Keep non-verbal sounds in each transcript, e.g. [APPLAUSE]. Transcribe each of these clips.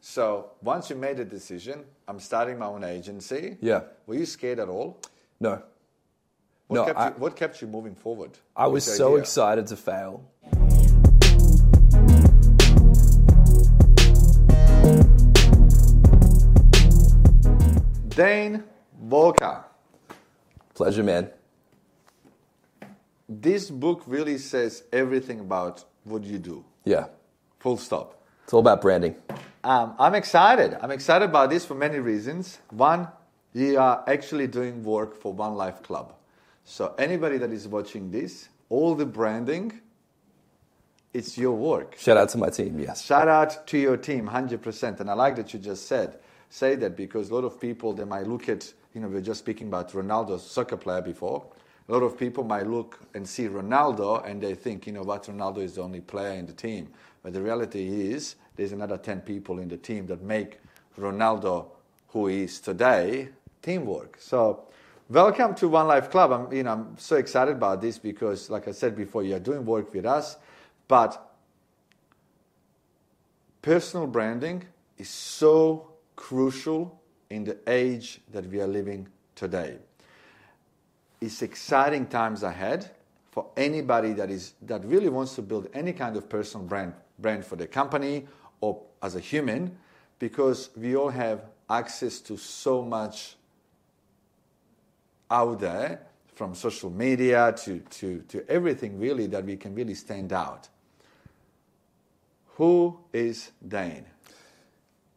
So once you made a decision, I'm starting my own agency. Yeah. Were you scared at all? No. What, No, kept, I- you, what kept you moving forward? I was so idea? excited to fail. Dain Walker. Pleasure, man. This book really says everything about what you do. Yeah. Full stop. It's all about branding. Um, I'm excited. I'm excited about this for many reasons. One, you are actually doing work for One Life Club. So anybody that is watching this, all the branding, it's your work. Shout out to my team, yes. Shout out to your team, 100%. And I like that you just said, say that because a lot of people, they might look at, you know, we were just speaking about Ronaldo, soccer player before. A lot of people might look and see Ronaldo and they think, you know what, Ronaldo is the only player in the team. But the reality is, there's another 10 people in the team that make Ronaldo who he is today teamwork. So, welcome to One Life Club. I'm, you know, I'm so excited about this because, like I said before, you're doing work with us, but personal branding is so crucial in the age that we are living today. It's exciting times ahead for anybody that is that really wants to build any kind of personal brand brand for the company or as a human because we all have access to so much out there from social media to, to, to everything really that we can really stand out. Who is Dain?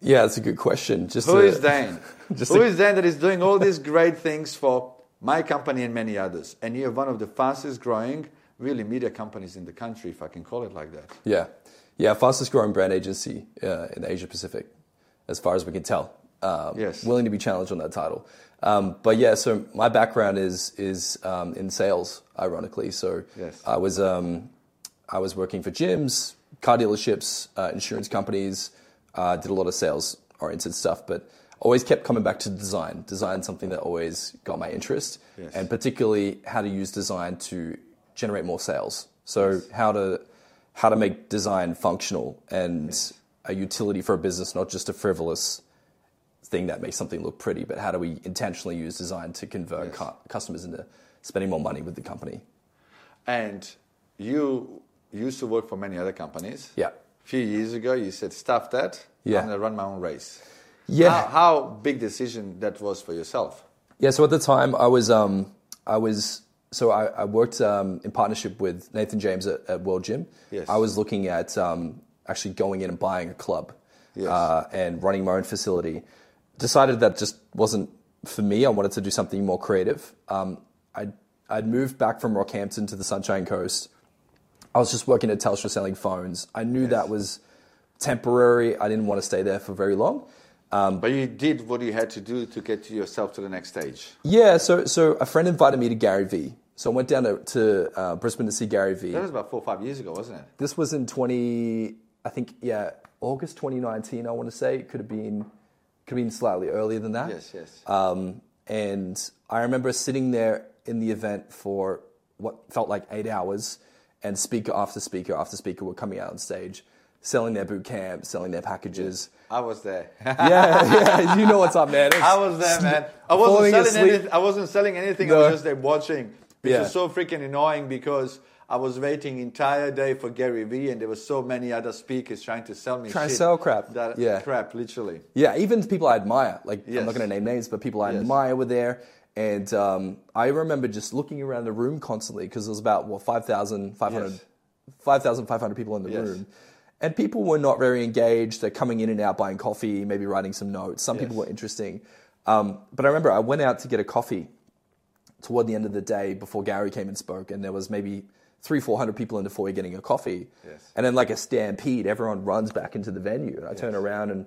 Yeah, that's a good question. Just Who to- is Dain? [LAUGHS] just Who to- is Dain that is doing all these great things for my company and many others? And you're one of the fastest growing, really, media companies in the country, if I can call it like that. Yeah, yeah, fastest growing brand agency uh, in Asia Pacific, as far as we can tell. Um, Yes. willing to be challenged on that title. Um, but yeah, so my background is is um, in sales, ironically. So Yes. I was um, I was working for gyms, car dealerships, uh, insurance companies. Uh, did a lot of sales oriented stuff, but always kept coming back to design. Design something that always got my interest, Yes. and particularly how to use design to generate more sales. So how to how to make design functional and a utility for a business, not just a frivolous thing that makes something look pretty, but how do we intentionally use design to convert Yes. cu- customers into spending more money with the company? And you used to work for many other companies. Yeah. A few years ago, you said, stuff that. Yeah. I'm going to run my own race. Yeah. How, how big decision that was for yourself? Yeah, so at the time I was um, I was so I, I worked um, in partnership with Nathan James at, at World Gym. Yes. I was looking at um, actually going in and buying a club Yes. uh, and running my own facility. Decided that just wasn't for me. I wanted to do something more creative. Um, I'd, I'd moved back from Rockhampton to the Sunshine Coast. I was just working at Telstra selling phones. I knew that was temporary. I didn't want to stay there for very long. but you did what you had to do to get yourself to the next stage. Yeah, so so a friend invited me to Gary Vee. So I went down to, to uh, Brisbane to see Gary Vee. That was about four or five years ago, wasn't it? This was in 20, I think, yeah, August 2019, I want to say. It could have been, could have been slightly earlier than that. Yes, yes. Um, and I remember sitting there in the event for what felt like eight hours, and speaker after speaker after speaker were coming out on stage, selling their boot camp, selling their packages. I was there. Yeah, yeah, you know what's up, man. It's- [LAUGHS] I was there, man. I wasn't selling anything. I wasn't selling anything. I was just there watching, which Yeah. was so freaking annoying because I was waiting entire day for Gary Vee, and there were so many other speakers trying to sell me Trying to sell crap. That Yeah. crap, literally. Yeah, even people I admire. Like I'm not going to name names, but people I Yes. admire were there. And um, I remember just looking around the room constantly because there was about what 5,500 Yes. 5,500 people in the Yes. room. And people were not very engaged. They're coming in and out buying coffee, maybe writing some notes. Some people were interesting. Um, but I remember I went out to get a coffee toward the end of the day before Gary came and spoke, and there was maybe three, four hundred people in the foyer getting a coffee. Yes. And then like a stampede, everyone runs back into the venue. And I turn around and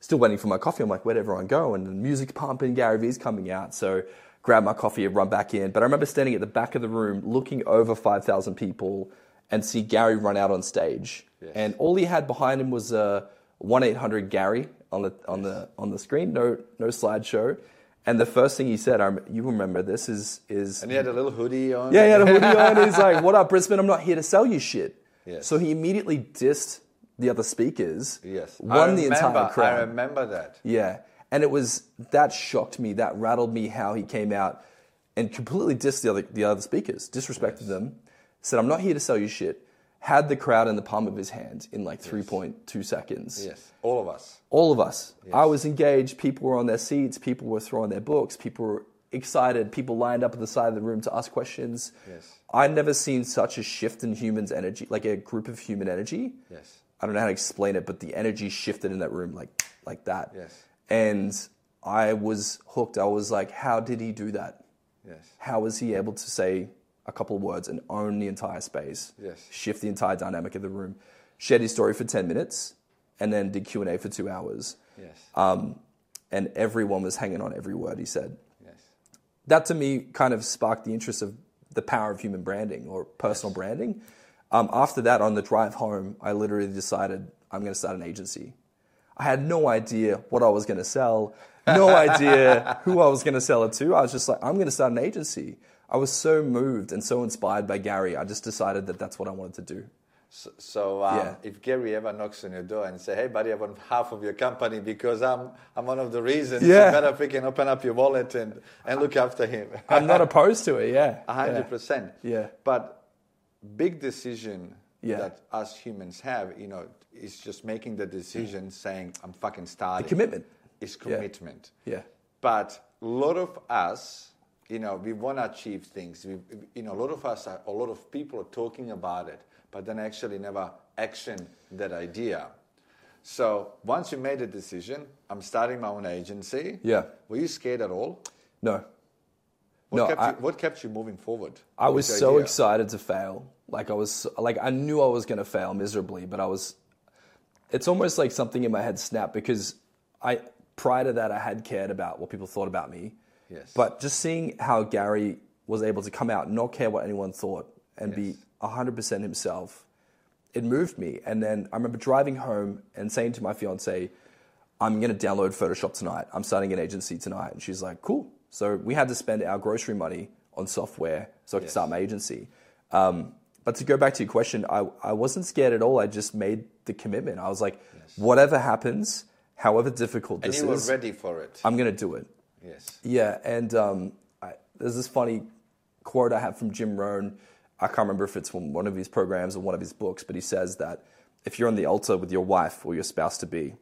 still waiting for my coffee. I'm like, where'd everyone go? And the music's pumping, Gary Vee's coming out. So grab my coffee and run back in. But I remember standing at the back of the room looking over 5,000 people and see Gary run out on stage. Yes. And all he had behind him was a 1-800 Gary on the, on the, on the screen, no, no slideshow. And the first thing he said, I, you remember this, is, is And he had a little hoodie on. yeah, he had a hoodie on. [LAUGHS] He's like, "What up, Brisbane? I'm not here to sell you shit." Yes. So he immediately dissed the other speakers. Yes. Won the entire crowd. I remember that. Yeah. And it was that shocked me, that rattled me how he came out and completely dissed the other the other speakers, disrespected them, said, I'm not here to sell you shit. Had the crowd in the palm of his hand in like 3.2 seconds. Yes. All of us. All of us. I was engaged, people were on their seats, people were throwing their books, people were excited, people lined up at the side of the room to ask questions. Yes. I'd never seen such a shift in humans' energy, like a group of human energy. Yes. I don't know how to explain it, but the energy shifted in that room like like that. Yes. And I was hooked. I was like, how did he do that? Yes. How was he able to say a couple of words and own the entire space? Yes. Shift the entire dynamic of the room. Shared his story for 10 minutes and then did Q&A for 2 hours. Yes. Um, and everyone was hanging on every word he said. yes. That to me kind of sparked the interest of the power of human branding or personal branding. Um, after that, on the drive home, I literally decided I'm going to start an agency. I had no idea what I was going to sell, no [LAUGHS] idea who I was going to sell it to. I was just like, I'm going to start an agency. I was so moved and so inspired by Gary. I just decided that that's what I wanted to do. So, so um, Yeah. if Gary ever knocks on your door and say, "Hey, buddy, I want half of your company because I'm I'm one of the reasons," Yeah. you better freaking open up your wallet and, and look after him. [LAUGHS] I'm not opposed to it. Yeah, A hundred percent. Yeah. But big decision Yeah. that us humans have, you know, is just making the decision, saying, "I'm fucking starting." commitment. Is Yeah. commitment. Yeah, But a lot of us, you know, we want to achieve things. We, you know, a lot of us, are, a lot of people are talking about it, but then actually never action that idea. So once you made a decision, I'm starting my own agency. Yeah. Were you scared at all? no, What, No, kept, I- you, what kept you moving forward? I was so idea? excited to fail. Like I was like I knew I was going to fail miserably, but I was it's almost like something in my head snapped because I prior to that I had cared about what people thought about me. Yes. But just seeing how Gary was able to come out not care what anyone thought and be 100% himself, it moved me. And then I remember driving home and saying to my fiance, I'm going to download Photoshop tonight. I'm starting an agency tonight. And she's like, cool. So we had to spend our grocery money on software so I could Yes. start my agency. Um, but to go back to your question, I, I wasn't scared at all. I just made the commitment. I was like, whatever happens, however difficult And this you were is, ready for it. I'm going to do it. Yes. Yeah, and um, I, there's this funny quote I have from Jim Rohn. I can't remember if it's from one of his programs or one of his books, but he says that if you're on the altar with your wife or your spouse to be,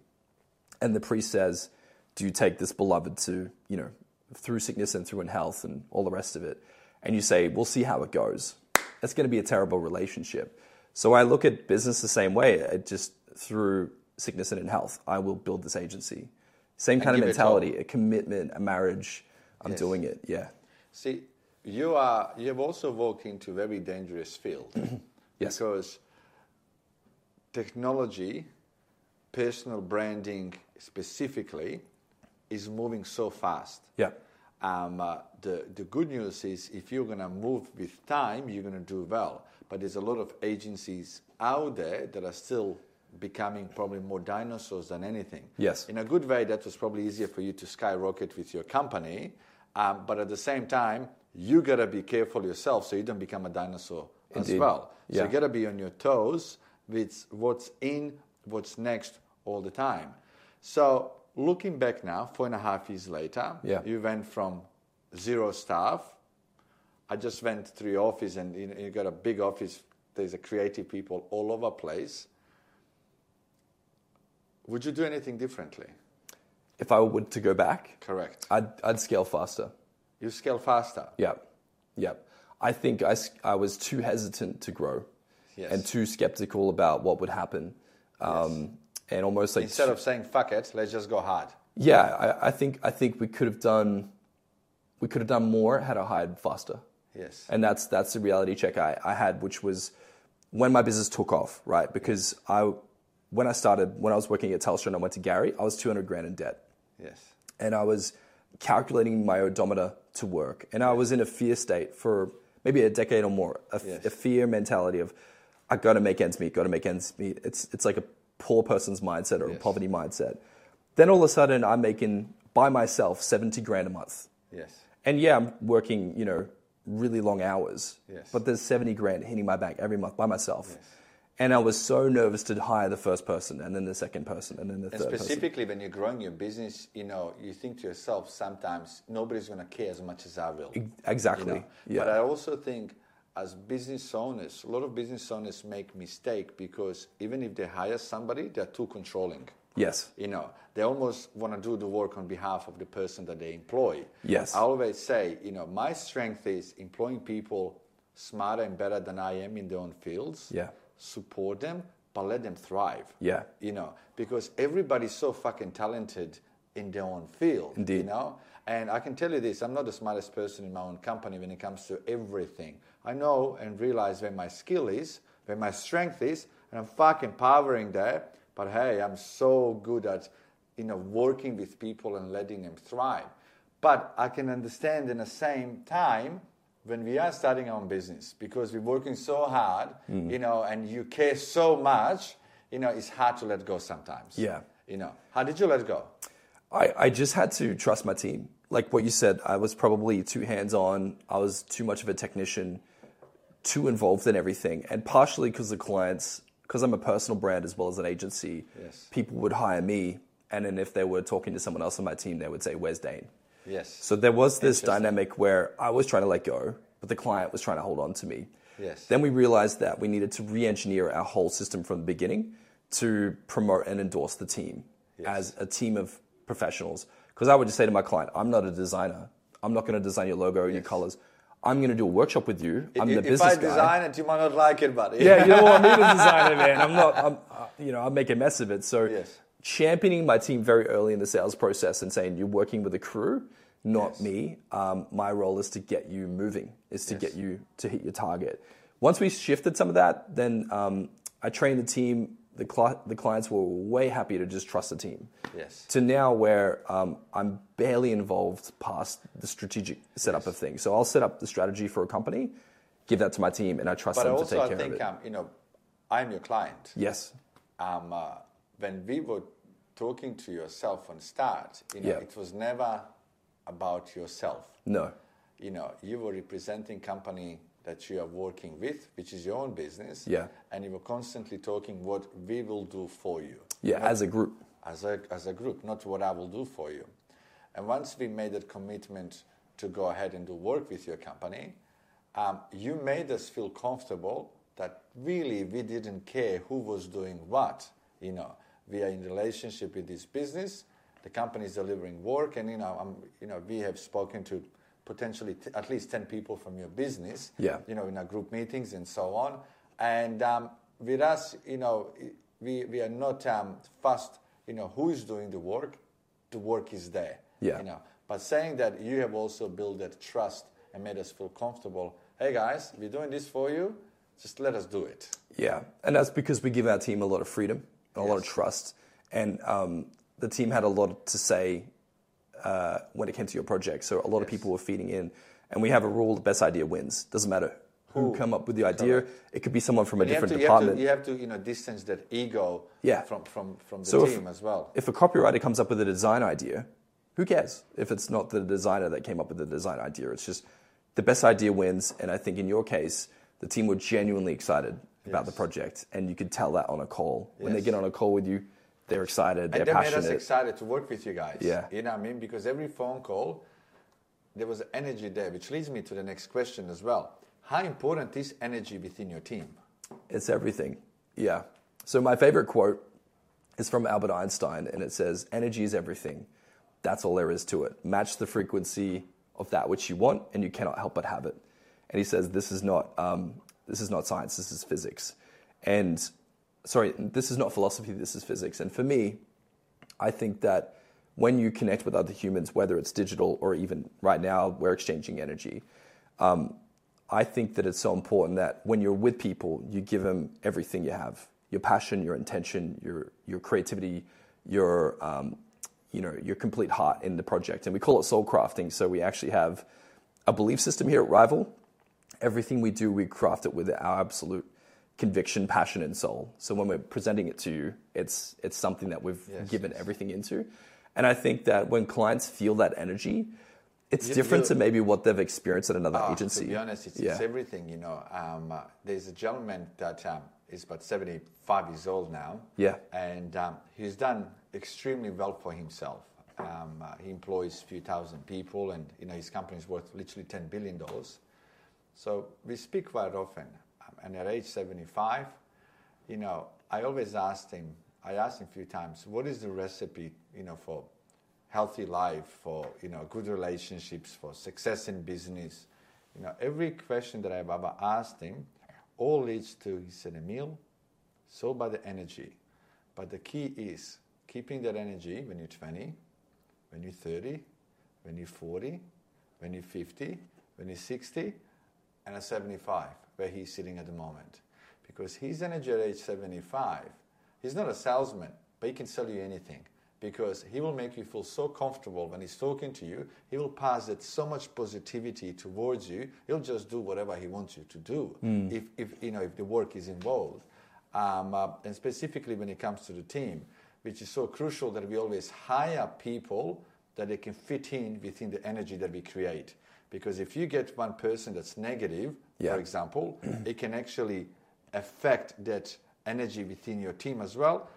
and the priest says, "Do you take this beloved to you know through sickness and through in health and all the rest of it?" and you say, "We'll see how it goes," that's going to be a terrible relationship. So I look at business the same way. It just through sickness and in health, I will build this agency. Same kind of give it all. mentality, a commitment, a marriage. I'm Yes. doing it. Yeah. See, you are you have also walked into a very dangerous field [CLEARS THROAT] Yes. because technology, personal branding specifically, is moving so fast. Yeah. Um, uh, the the good news is if you're gonna move with time, you're gonna do well. But there's a lot of agencies out there that are still becoming probably more dinosaurs than anything. Yes. In a good way, that was probably easier for you to skyrocket with your company. Um, but at the same time, you gotta be careful yourself so you don't become a dinosaur as well. So Yeah. you gotta be on your toes with what's in, what's next all the time. So looking back now, four and a half years later, Yeah. you went from zero staff. I just went through your office, and you, you got a big office. There's a creative people all over place. Would you do anything differently? If I were to go back, Correct. I'd, I'd scale faster. You scale faster. Yeah. Yeah. I think I, I was too hesitant to grow Yes. and too skeptical about what would happen. Um, And almost like Instead of saying "fuck it," let's just go hard. Yeah, I, I think I think we could have done we could have done more had I hired faster. Yes. And that's that's the reality check I, I had, which was when my business took off, right? Because I when I started when I was working at Telstra and I went to Gary, I was two hundred grand in debt. Yes. And I was calculating my odometer to work. And I was in a fear state for maybe a decade or more. A, f- Yes. a fear mentality of I gotta make ends meet, gotta make ends meet. It's it's like a poor person's mindset or a poverty mindset. Then all of a sudden I'm making by myself seventy grand a month. Yes. And yeah, I'm working, you know, really long hours. Yes. But there's 70 grand hitting my bank every month by myself. And I was so nervous to hire the first person, and then the second person, and then the And third person. specifically when you're growing your business, you know, you think to yourself sometimes nobody's going to care as much as I will. you Exactly. know. Yeah. But I also think as business owners, a lot of business owners make mistake because even if they hire somebody, they're too controlling. yes. You know, they almost want to do the work on behalf of the person that they employ. Yes. I always say, you know, my strength is employing people smarter and better than I am in their own fields. Yeah. Support them, but let them thrive. Yeah. You know, because everybody's so fucking talented in their own field. Indeed. You know? And I can tell you this, I'm not the smartest person in my own company when it comes to everything. I know and realize where my skill is, where my strength is, and I'm fucking powering there. But hey, I'm so good at, you know, working with people and letting them thrive. But I can understand in the same time when we are starting our own business because we're working so hard, Mm. you know, and you care so much, you know, it's hard to let go sometimes. Yeah. You know, how did you let go? I, I just had to trust my team. Like what you said, I was probably too hands on. I was too much of a technician, too involved in everything. And partially because the clients, because I'm a personal brand as well as an agency, Yes. people would hire me. And then if they were talking to someone else on my team, they would say, Where's Dain? Yes. So there was this dynamic where I was trying to let go, but the client was trying to hold on to me. Yes. Then we realized that we needed to re engineer our whole system from the beginning to promote and endorse the team as a team of professionals. Because I would just say to my client, I'm not a designer. I'm not going to design your logo or your colors. I'm going to do a workshop with you. I'm if, the if business I guy. design it, you might not like it, buddy. Yeah, you don't want me to [LAUGHS] design it, man. I'm not. I'm, uh, you know, I make a mess of it. So, Yes. Championing my team very early in the sales process and saying you're working with a crew, not Yes. me. Um, my role is to get you moving, is to Yes. get you to hit your target. Once we shifted some of that, then um, I trained the team. The, cli- the clients were way happy to just trust the team. Yes. To now where um, I'm barely involved past the strategic setup of things. So I'll set up the strategy for a company, give that to my team, and I trust But them to take I care of think, it. um, you know, I'm your client. yes. um, uh, when we were talking to yourself on start, you know, Yeah. it was never about yourself. No. You know, you were representing company that you are working with, which is your own business. Yeah. And you were constantly talking what we will do for you Yeah, as a group. as a, as a group, not what I will do for you. And once we made that commitment to go ahead and do work with your company, um, you made us feel comfortable that really we didn't care who was doing what. You know, we are in relationship with this business. The company is delivering work, and you know, um, you know, we have spoken to potentially t- at least ten people from your business. Yeah. You know, in our group meetings and so on. And um, with us, you know, we we are not um, fast. You know, who is doing the work? The work is there. Yeah. You know, but saying that you have also built that trust and made us feel comfortable. Hey guys, we're doing this for you. Just let us do it. Yeah, and that's because we give our team a lot of freedom, and a lot of trust, and um, the team had a lot to say uh, when it came to your project. So a lot of people were feeding in, and we have a rule: the best idea wins. Doesn't matter who come up with the idea. It could be someone from a You have, different to, you, have department. to, you have to, you know, distance that ego Yeah. from, from, from the So if- team as well. If a copywriter comes up with a design idea, who cares if it's not the designer that came up with the design idea? It's just the best idea wins. And I think in your case, the team were genuinely excited about the project, and you could tell that on a call. When they get on a call with you, they're excited, they're and that made us passionate. excited to work with you guys. Yeah. You know what I mean? Because every phone call, there was energy there, which leads me to the next question as well. How important is energy within your team? It's everything. Yeah. So my favorite quote is from Albert Einstein, and it says, "Energy is everything. That's all there is to it. Match the frequency of that which you want, and you cannot help but have it." And he says, "This is not um, this is not science. This is physics." And sorry, this is not philosophy. This is physics. And for me, I think that when you connect with other humans, whether it's digital or even right now, we're exchanging energy. Um, I think that it's so important that when you're with people, you give them everything you have your passion, your intention, your, your creativity, your, um, you know, your complete heart in the project. And we call it soul crafting. So we actually have a belief system here at Rivyl. Everything we do, we craft it with our absolute conviction, passion, and soul. So when we're presenting it to you, it's, it's something that we've Yes, given yes. everything into. And I think that when clients feel that energy, it's You- different you- to maybe what they've experienced at another Ah, agency. To be honest, it's, yeah. it's everything. You know, um, uh, there's a gentleman that um, he's about 75 years old now. Yeah. And um, he's done extremely well for himself. Um, uh, he employs a few thousand people, and you know his company is worth literally 10 billion dollars. So we speak quite often. Um, and at age 75, you know, I always asked him. I asked him a few times, "What is the recipe, you know, for healthy life, for you know, good relationships, for success in business?" You know, every question that I've ever asked him, all leads to he said, "Emil, all about the energy, but the key is keeping that energy when you're 20." when you're 30, when you're 40, when you're 50, when you're 60, and a 75, where he's sitting at the moment. Because his energy at age 75, he's not a salesman, but he can sell you anything. Because he will make you feel so comfortable when he's talking to you. He will pass it so much positivity towards you. He'll just do whatever he wants you to do, mm. if, if, you know, if the work is involved. Um, uh, and specifically when it comes to the team, which is so crucial that we always hire people that they can fit in within the energy that we create. Because if you get one person that's negative, yeah. for example, [CLEARS THROAT] it can actually affect that energy within your team as well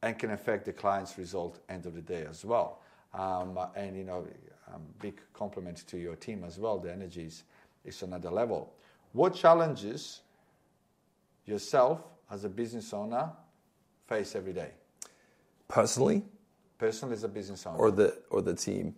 and can affect the client's result end of the day as well. Um, and, you know, um, big compliment to your team as well. The energy is, is another level. What challenges yourself as a business owner face every day? Personally, personally as a business owner, or the or the team.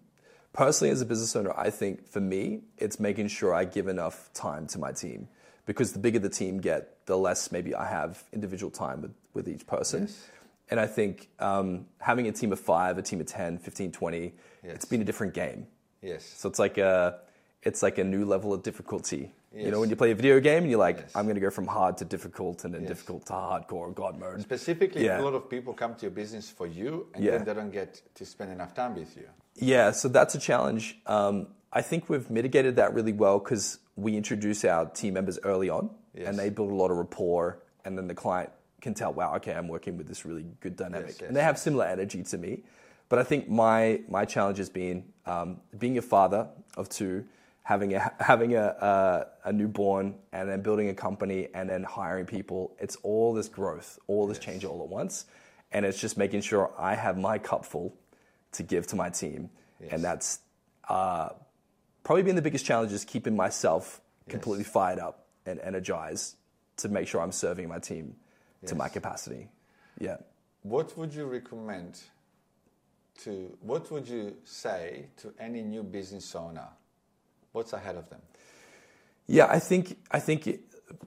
Personally, as a business owner, I think for me, it's making sure I give enough time to my team because the bigger the team get, the less maybe I have individual time with, with each person. Yes. And I think um, having a team of five, a team of 10, 15, 20, yes. it's been a different game. Yes. So it's like a, it's like a new level of difficulty. Yes. You know, when you play a video game and you're like, yes. I'm going to go from hard to difficult and then yes. difficult to hardcore God mode. Specifically, yeah. a lot of people come to your business for you and yeah. then they don't get to spend enough time with you. Yeah, so that's a challenge. Um, I think we've mitigated that really well because we introduce our team members early on and they build a lot of rapport and then the client can tell, wow, okay, I'm working with this really good dynamic. and they have similar energy to me. But I think my, my challenge has been um, being a father of two – having a [LAUGHS] having a, a, a newborn and then building a company and then hiring people. It's all this growth, all this yes. change all at once, and it's just making sure I have my cup full to give to my team, yes. and that's uh, probably been the biggest challenge is keeping myself completely yes. fired up and energized to make sure I'm serving my team to my capacity. Yeah. What would you recommend to? What would you say to any new business owner? What's ahead of them? Yeah, I think I think it,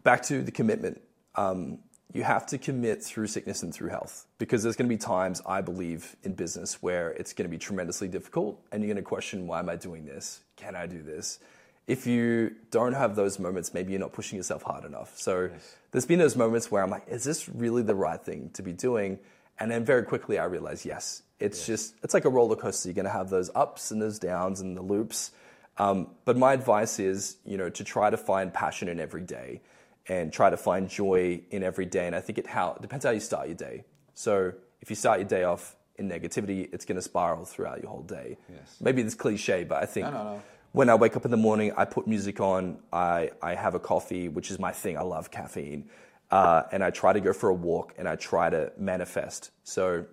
back to the commitment. Um, you have to commit through sickness and through health because there's going to be times I believe in business where it's going to be tremendously difficult and you're going to question why am I doing this? Can I do this? If you don't have those moments, maybe you're not pushing yourself hard enough. So yes. there's been those moments where I'm like, is this really the right thing to be doing? And then very quickly I realize, yes, it's yes. just it's like a roller coaster. You're going to have those ups and those downs and the loops. Um, but my advice is, you know, to try to find passion in every day and try to find joy in every day. And I think it how it depends how you start your day. So if you start your day off in negativity, it's going to spiral throughout your whole day. Yes. Maybe it's cliche, but I think no, no, no. when I wake up in the morning, I put music on. I I have a coffee, which is my thing. I love caffeine, uh, and I try to go for a walk and I try to manifest. So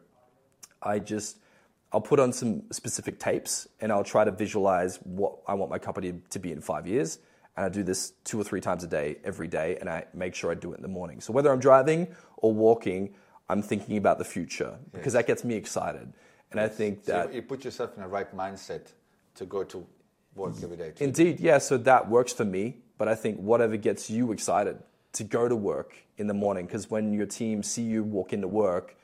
I just I'll put on some specific tapes and I'll try to visualize what I want my company to be in five years. And I do this two or three times a day, every day, and I make sure I do it in the morning. So whether I'm driving or walking, I'm thinking about the future because yes. that gets me excited. And. I think that. So you put yourself in the right mindset to go to work every day. Too. Indeed, yeah. So that works for me. But I think whatever gets you excited to go to work in the morning, because when your team see you walk into work,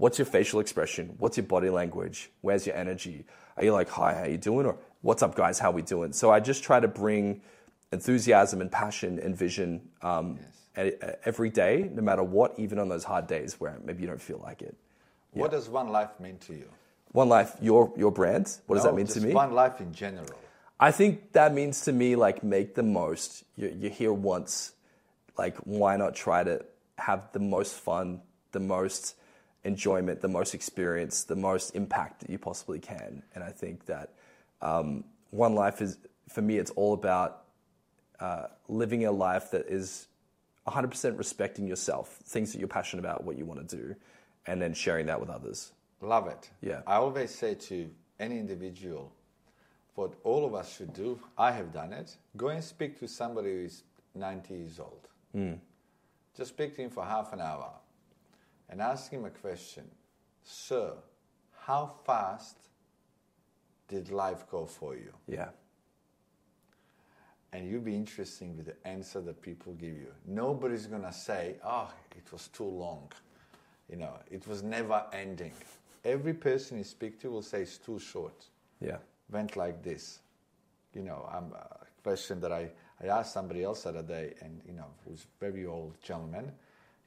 What's your facial expression? What's your body language? Where's your energy? Are you like, hi, how you doing? Or what's up, guys? How we doing? So I just try to bring enthusiasm and passion and vision um, yes. every day, no matter what, even on those hard days where maybe you don't feel like it. Yeah. What does one life mean to you? One life, your your brand. What no, does that mean to me? One life in general. I think that means to me like make the most. You're, you're here once. Like why not try to have the most fun, the most enjoyment, the most experience, the most impact that you possibly can. And I think that um, One Life is, for me, it's all about uh, living a life that is 100% respecting yourself, things that you're passionate about, what you want to do, and then sharing that with others. Love it. Yeah. I always say to any individual, what all of us should do, I have done it, go and speak to somebody who is 90 years old. Just speak to him for half an hour and ask him a question Sir, how fast did life go for you? Yeah. And you'll be interesting with the answer that people give you. Nobody's gonna say, "Oh, it was too long," you know, it was never ending. Every person you speak to will say it's too short. Yeah. Went like this, you know. Um, a question that I, I asked somebody else the other day, and you know, who's a very old gentleman.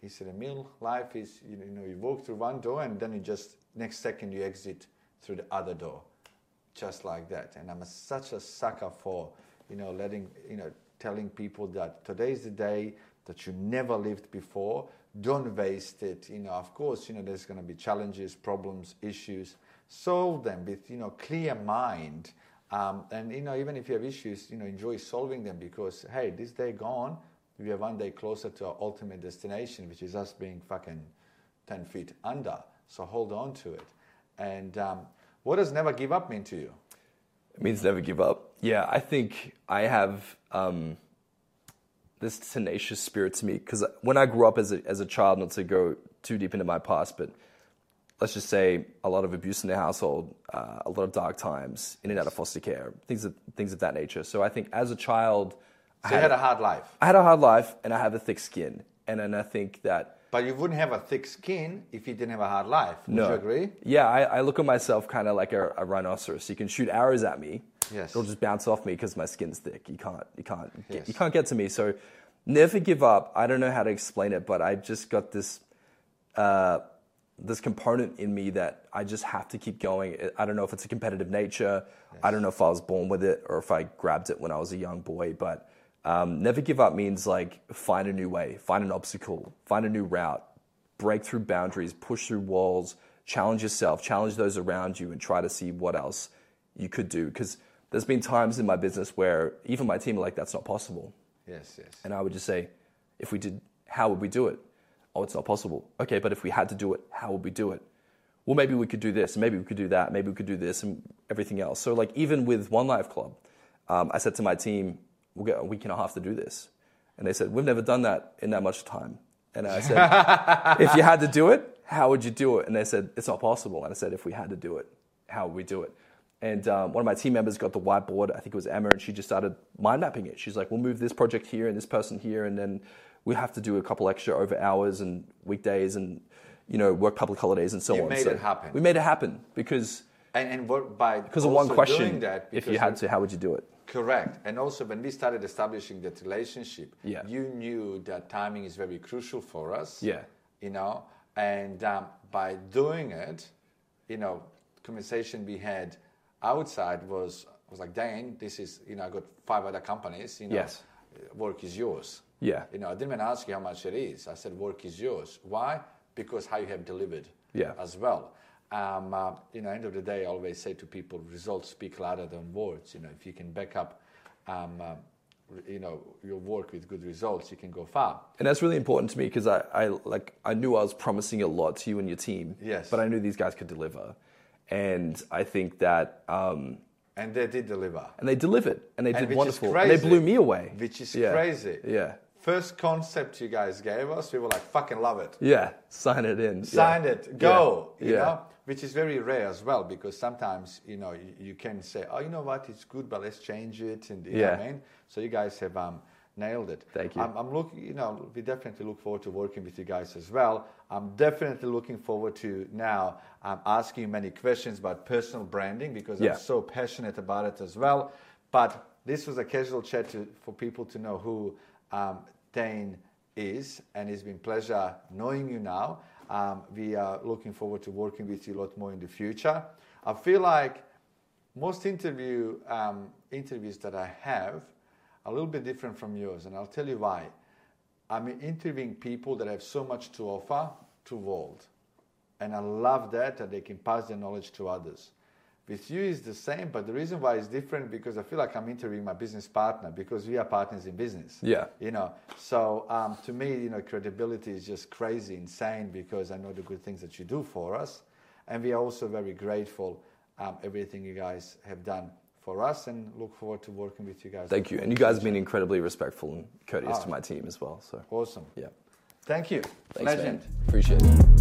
He said, "Emil, life is you know, you know, you walk through one door and then you just next second you exit through the other door." just like that. And I'm a, such a sucker for, you know, letting, you know, telling people that today's the day that you never lived before. Don't waste it. You know, of course, you know, there's going to be challenges, problems, issues. Solve them with, you know, clear mind. Um, and, you know, even if you have issues, you know, enjoy solving them because, hey, this day gone, we are one day closer to our ultimate destination, which is us being fucking 10 feet under. So hold on to it. And um, what does never give up mean to you? It means never give up. Yeah, I think I have um, this tenacious spirit to me because when I grew up as a, as a child, not to go too deep into my past, but let's just say a lot of abuse in the household, uh, a lot of dark times, in and out of foster care, things of, things of that nature. So I think as a child, So you had a hard life. I had a hard life and I have a thick skin. And then I think that But you wouldn't have a thick skin if you didn't have a hard life. Would No. you agree? Yeah, I, I look at myself kind of like a, a rhinoceros. You can shoot arrows at me. Yes. It'll just bounce off me because my skin's thick. You can't, you can't, get, Yes. you can't get to me. So, never give up. I don't know how to explain it, but I've just got this, uh, this component in me that I just have to keep going. I don't know if it's a competitive nature. I don't know if I was born with it or if I grabbed it when I was a young boy. But um, never give up means like find a new way, find an obstacle, find a new route, break through boundaries, push through walls, challenge yourself, challenge those around you, and try to see what else you could do. Because there's been times in my business where even my team are like, that's not possible. Yes, yes. And I would just say, if we did, how would we do it? Oh, it's not possible. Okay, but if we had to do it, how would we do it? Well, maybe we could do this, maybe we could do that, maybe we could do this, and everything else. So, like, even with One Life Club, um, I said to my team, we'll get a week and a half to do this. And they said, we've never done that in that much time. And I said, [LAUGHS] if you had to do it, how would you do it? And they said, it's not possible. And I said, if we had to do it, how would we do it? And um, one of my team members got the whiteboard. I think it was Emma, and she just started mind mapping it. She's like, "We'll move this project here and this person here, and then we have to do a couple extra over hours and weekdays, and you know, work public holidays and so You on." made So it happen. We made it happen because And, and what, by because of one question. doing that, if you had to, how would you do it? Correct. And also, when we started establishing that relationship, Yeah. you knew that timing is very crucial for us. Yeah. You know, and um, by doing it, you know, conversation we had outside was was like, Dan, this is, you know, I got five other companies. You know, Yes. work is yours. Yeah. You know, I didn't even ask you how much it is. I said, work is yours. Why? Because how you have delivered Yeah. as well. Um, uh, you know, end of the day, I always say to people, results speak louder than words. You know, if you can back up, um, uh, you know, your work with good results, you can go far. And that's really important to me because I, I like I knew I was promising a lot to you and your team. Yes. But I knew these guys could deliver, and I think that um, And they did deliver. and they delivered and they And did wonderful. is And they blew me away. Which is Yeah. crazy. Yeah. First concept you guys gave us, we were like, fucking love it. Yeah. Sign it in. Sign yeah. it, go. Yeah. You Yeah. know, which is very rare as well because sometimes you know you, you can say, oh, you know what, it's good, but let's change it, and you know what I Yeah. mean. So you guys have um, nailed it. Thank you. I'm, I'm looking, you know, we definitely look forward to working with you guys as well. I'm definitely looking forward to now um, asking many questions about personal branding because Yeah. I'm so passionate about it as well. But this was a casual chat to, for people to know who um, Dain is, and it's been pleasure knowing you now. Um, we are looking forward to working with you a lot more in the future. I feel like most interview um, interviews that I have are a little bit different from yours, and I'll tell you why. I'm interviewing people that have so much to offer to world, and I love that that they can pass their knowledge to others. With you is the same, but the reason why it's different because I feel like I'm interviewing my business partner because we are partners in business. Yeah. You know, so um, to me, you know, credibility is just crazy, insane because I know the good things that you do for us, and we are also very grateful um, everything you guys have done for us, and look forward to working with you guys. Thank you. And you guys have been incredibly respectful and courteous Ah. to my team as well. So Awesome. yeah. Thank you. Thanks, Legend. man. Appreciate it.